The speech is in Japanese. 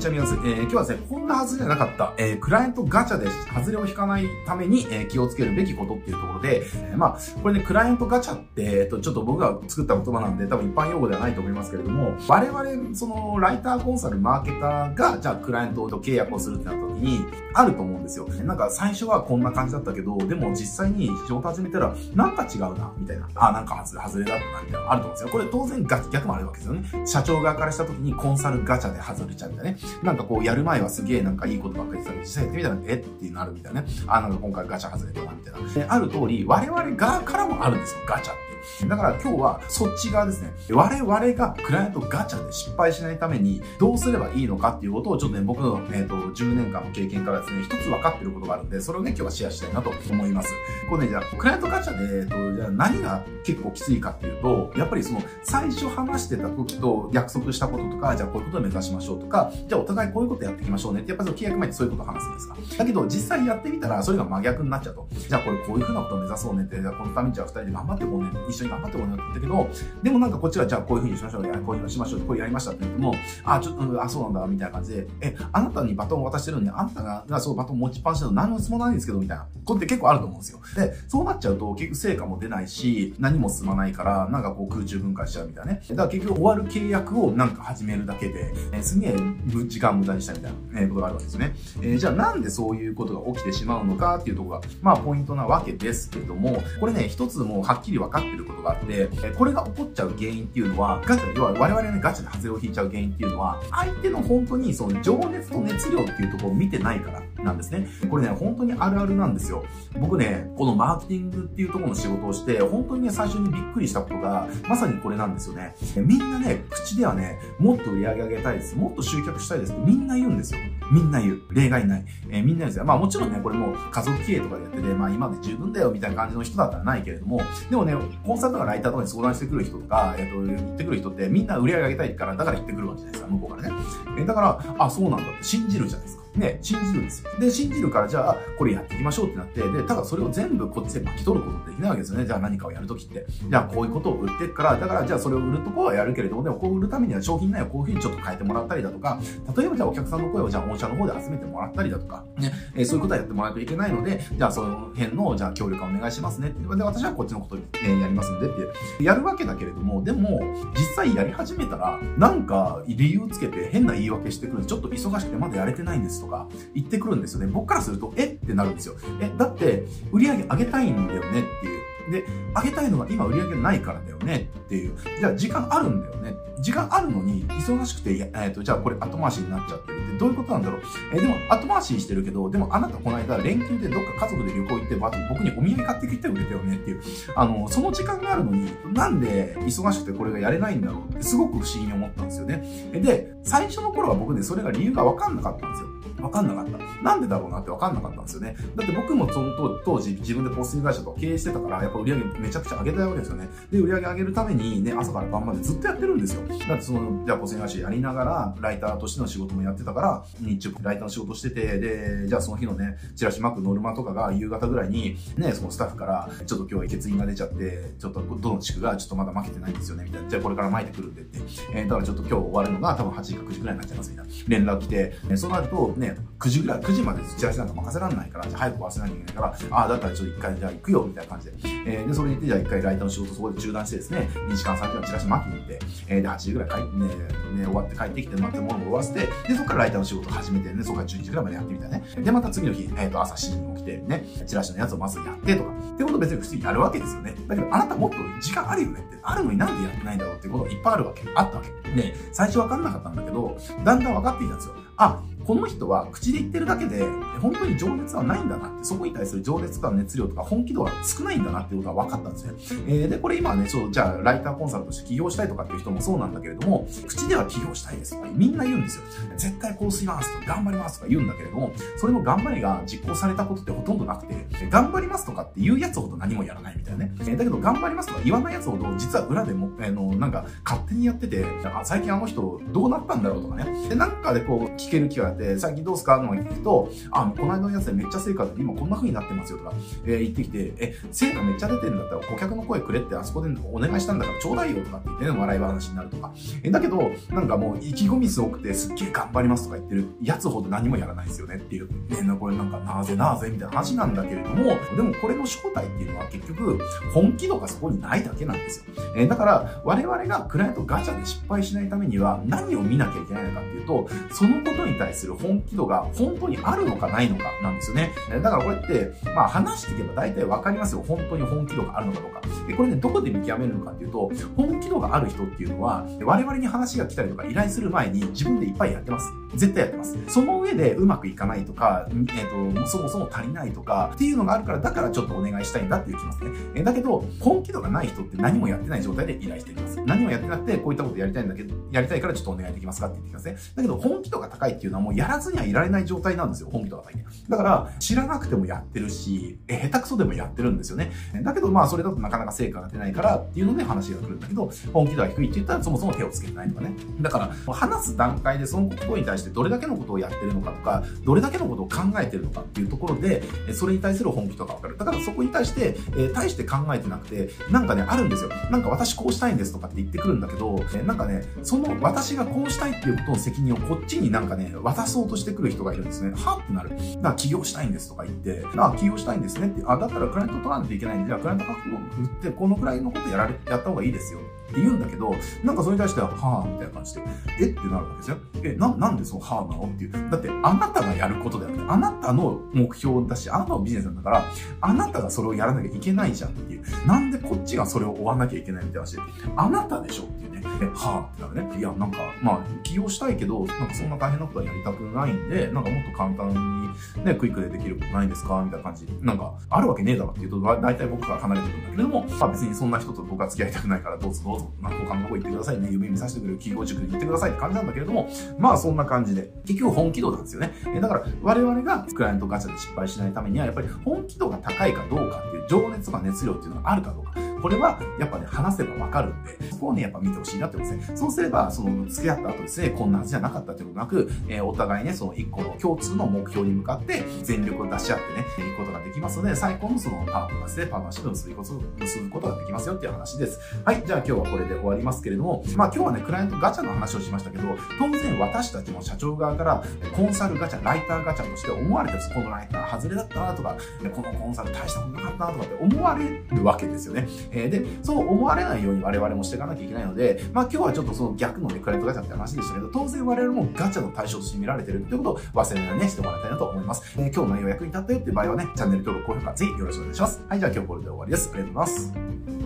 ちは、皆さん。えー、今日はですね、こんなはずじゃなかった、えー、クライアントガチャで外れを引かないために、えー、気をつけるべきことっていうところで、えー、まあ、これね、クライアントガチャって、えっ、と、ちょっと僕が作った言葉なんで、多分一般用語ではないと思いますけれども、我々、その、ライターコンサル、マーケターが、じゃあ、クライアントと契約をするってなった時に、あると思うんですよ。なんか、最初はこんな感じだったけど、でも実際に仕事始めたら、なんか違うな、みたいな。あ、なんか外れ、外れだったな、みたいな、あると思うんですよ。これ当然ガ逆もあるわけですよね。社長側からした時にコンサルガチャで外れちゃうみたいなね。なんかこう、やる前はすげえなんかいいことばっかり言ってたけど、実際やってみたら、え？ってなるみたいなね。あ、なんか今回ガチャ外れたな、みたいな。で、ある通り、我々側からもあるんですよ、ガチャって。だから今日はそっち側ですね。我々がクライアントガチャで失敗しないためにどうすればいいのかっていうことをちょっとね、僕の、え、ー、と、10年間の経験からですね、一つ分かってることがあるんで、それをね、今日はシェアしたいなと思います。これね、じゃあ、クライアントガチャで、えっ、ー、と、じゃあ何が結構きついかっていうと、やっぱりその、最初話してた時と約束したこととか、じゃあこういうことを目指しましょうとか、じゃあお互いこういうことやっていきましょうねって、やっぱり契約前にそういうこと話すんですか。だけど、実際やってみたら、それが真逆になっちゃうと。じゃあこれこういうふうなことを目指そうねって、じゃあこのためにじゃあ二人で頑張ってこうね、一緒に頑張ってこうねってたけど、でもなんかこっちはじゃあこういうふうにしましょう、こういうふうにしましょう、こうやりましたって言っても、あ、ちょっと、あ、そうなんだ、みたいな感じで、え、あなたにバトンを渡してるんで、あなたが、がそうバトン持ちっぱなしだと何の質問ないんですけど、みたいな。これって結構あると思うんですよ。で、そうなっちゃうと結局成果も出ないし、何も進まないから、なんかこう空中分解しちゃうみたいなね。だから結局終わる契約をなんか始めるだけで、えー、すげえ時間無駄にしたみたいな、えー、ことがあるわけですね。えー、じゃあなんでそういうことが起きてしまうのかっていうところが、まあポイントなわけですけども、これね、一つもうはっきり分かってることがあって、これが起こっちゃう原因っていうのは、ガチャ、要は我々ね、ガチャで外れを引いちゃう原因っていうのは、相手の本当にその情熱と熱量っていうところを見てないからなんですね。これね、本当にあるあるなんですよ。僕ね、このマーケティングっていうところの仕事をして、本当にね、最初にびっくりしたことが、まさにこれなんですよね。みんなね、口ではね、もっと売り上げ上げたいです。もっと集客したいですってみんな言うんですよ。みんな言う。例外ない。えー、みんな言うんですよ。まあもちろんね、これも家族経営とかでやってて、まあ今で十分だよみたいな感じの人だったらないけれども、でもね、コンサルとかライターとかに相談してくる人とか、えっ、ー、と、言ってくる人ってみんな売り上げ上げたいから、だから言ってくるわけじゃないですか、向こうからね。えー、だから、あ、そうなんだって信じるじゃないですか。ね、信じるんですよ。で、信じるから、じゃあ、これやっていきましょうってなって、で、ただそれを全部こっちで巻き取ることできないわけですよね。じゃあ何かをやるときって。じゃあ、こういうことを売っていくから、だから、じゃあそれを売るとこはやるけれども、でもこう売るためには商品内をこういうふうにちょっと変えてもらったりだとか、例えばじゃあお客さんの声をじゃあ御社の方で集めてもらったりだとか、ね、えー、そういうことはやってもらわないといけないので、じゃあその辺の、じゃあ協力お願いしますねって。で、私はこっちのことに、ね、やりますんでって、やるわけだけれども、でも、実際やり始めたら、なんか理由つけて変な言い訳してくるちょっと忙しくてまだやれてないんですとか、言ってくるんですよね。僕からすると、えってなるんですよ。え、だって、売り上げ上げたいんだよねっていう。で、上げたいのが今売り上げないからだよねっていう。じゃあ時間あるんだよね。時間あるのに忙しくて、えっ、ー、と、じゃあこれ後回しになっちゃってるってどういうことなんだろう。えー、でも後回しにしてるけど、でもあなたこの間連休でどっか家族で旅行行って僕にお土産買ってきてくれたよねっていう。あの、その時間があるのに、なんで忙しくてこれがやれないんだろうってすごく不思議に思ったんですよね。で、最初の頃は僕ね、それが理由がわかんなかったんですよ。わかんなかった。なんでだろうなってわかんなかったんですよね。だって僕もその当時自分でポスティング会社とか経営してたから、やっぱ売り上げめちゃくちゃ上げたいわけですよね。で、売り上げ上げるためにね、朝から晩までずっとやってるんですよ。だってその、じゃあポスティング会社やりながら、ライターとしての仕事もやってたから、日中ライターの仕事してて、で、じゃあその日のね、チラシ巻くノルマとかが夕方ぐらいに、ね、そのスタッフから、ちょっと今日は欠員が出ちゃって、ちょっとどの地区がちょっとまだ負けてないんですよね、みたいな。じゃあこれから巻いてくるんでって。えー、だからちょっと今日終わるのが多分8時か9時ぐらいになっちゃいますみたいな。連絡来て、えー、そうなるとね、9時ぐらい、9時までチラシなんか任せられないから、じゃあ早く忘れなきゃいけないから、ああ、だったらちょっと一回じゃあ行くよ、みたいな感じで。えー、で、それに行って、じゃあ一回ライターの仕事そこで中断してですね、2時間3時間チラシ巻きに行って、えー、で、8時ぐらい帰って、ね、ね、終わって帰ってきて、また物を終わせて、で、そこからライターの仕事始めて、ね、そこから11時ぐらいまでやってみたいね。で、また次の日、えっ、ー、と、朝7時に起きて、ね、チラシのやつをまずやってとか、ってこと別に普通にやるわけですよね。だけど、あなたもっと時間あるよねって、あるのになんでやってないんだろうってことがいっぱいあるわけ。あったわけ。で、最初わかんなかったんだけど、だんだん分かっていたんですよ。あ、この人は口で言ってるだけで、本当に情熱はないんだなって、そこに対する情熱とか熱量とか本気度は少ないんだなっていうことが分かったんですね。えー、で、これ今ね、そう、じゃあ、ライターコンサルとして起業したいとかっていう人もそうなんだけれども、口では起業したいですとか、みんな言うんですよ。絶対こうしますとか、頑張りますとか言うんだけれども、それの頑張りが実行されたことってほとんどなくて、頑張りますとかって言うやつほど何もやらないみたいなね。えー、だけど、頑張りますとか言わないやつほど、実は裏でも、えー、の、なんか、勝手にやってて、あ最近あの人どうなったんだろうとかね。で、なんかでこう、聞ける機会があって、最近どうすか？の聞くと、あの、この間のやつでめっちゃ成果って今こんな風になってますよとか、えー、言ってきて、え、成果めっちゃ出てるんだったら顧客の声くれってあそこでお願いしたんだからちょうだいよとかって言ってね、笑い話になるとか。え、だけど、なんかもう意気込みすごくてすっげえ頑張りますとか言ってるやつほど何もやらないですよねっていう。ね、これなんかなぜなぜみたいな話なんだけれども、でもこれの正体っていうのは結局本気度がそこにないだけなんですよ。えー、だから我々がクライアントガチャで失敗しないためには何を見なきゃいけないのかっていうと、そのことに対する本気度が本当にあるのかないのかなんですよね。だからこれって、まあ話していけば大体わかりますよ。本当に本気度があるのかどうか。で、これね、どこで見極めるのかっていうと、本気度がある人っていうのは、我々に話が来たりとか依頼する前に自分でいっぱいやってます。絶対やってます。その上でうまくいかないとか、えっ、ー、と、そもそも足りないとかっていうのがあるから、だからちょっとお願いしたいんだっていう気ますね。えだけど、本気度がない人って何もやってない状態で依頼していきます。何もやってなくて、こういったことやりたいんだけど、やりたいからちょっとお願いできますかって言ってきますね。だけど、本気度が高いっていうのはもうやらずにはいられない状態なんですよ。本気度が高いね。だから、知らなくてもやってるし、え下手くそでもやってるんですよね。だけど、まあ、それだとなかなか成果が出ないからっていうので話が来るんだけど、本気度が低いって言ったらそもそも手をつけてないとかね。だから、話す段階でそのことに対してどれだけのことをやってるのかとか、どれだけのことを考えてるのかっていうところで、それに対する本気とかわかる。だからそこに対して、えー、対して考えてなくて、なんかね、あるんですよ。なんか私こうしたいんですとかって言ってくるんだけど、えー、なんかね、その私がこうしたいっていうことの責任をこっちになんかね、渡そうとしてくる人がいるんですね。はってなる。だから起業したいんですとか言って、あ、起業したいんですねって、あ、だったらクライアント取らないといけないんで、じゃあクライアント確保を振って、このくらいのことやられ、やった方がいいですよ。って言うんだけど、なんかそれに対しては、はぁ、みたいな感じで、えってなるわけですよ。え、な、なんでそう、はぁなの？っていう。だって、あなたがやることであって、あなたの目標だし、あなたのビジネスなんだから、あなたがそれをやらなきゃいけないじゃんっていう。なんでこっちがそれを追わなきゃいけないみたいな話で、あなたでしょっていうね。え、はぁってなるね。いや、なんか、まあ、起業したいけど、なんかそんな大変なことはやりたくないんで、なんかもっと簡単に、ね、クイックでできることないですか？みたいな感じ。なんか、あるわけねえだろっていうと、大体僕から離れてるんだけども、まあ別にそんな人と僕は付き合いたくないから、どうぞどうぞ、なんか他のとこ行ってくださいね、夢見させてくれる企業塾に行ってくださいって感じなんだけれども、まあそんな感じで、結局本気度なんですよね。だから我々がクライアントガチャで失敗しないためには、やっぱり本気度が高いかどうかっていう情熱とか熱量っていうのがあるかどうか。これはやっぱね、話せばわかるんで、そこをね、やっぱ見てほしいなって思いますね。そうすれば、その付き合った後ですね、こんなはずじゃなかったってことなく、えー、お互いね、その一個の共通の目標に向かって全力を出し合ってね、いくことができますので、最高のそのパートナーですね、パートナーシップを結ぶこと結ぶことができますよっていう話です。はい、じゃあ今日はこれで終わりますけれども、まあ今日はね、クライアントガチャの話をしましたけど、当然私たちも社長側からコンサルガチャ、ライターガチャとして思われてるんです。このライター外れだったなとか、このコンサル大したことなかったなとかって思われるわけですよね。えー、で、そう思われないように我々もしていかなきゃいけないので、まあ今日はちょっとその逆のね、クライトガチャって話でしたけど、当然我々もガチャの対象として見られてるってことを忘れないようにしてもらいたいなと思います。えー、今日の内容役に立ったよっていう場合はね、チャンネル登録、高評価、ぜひよろしくお願いします。はい、じゃあ今日これで終わりです。ありがとうございます。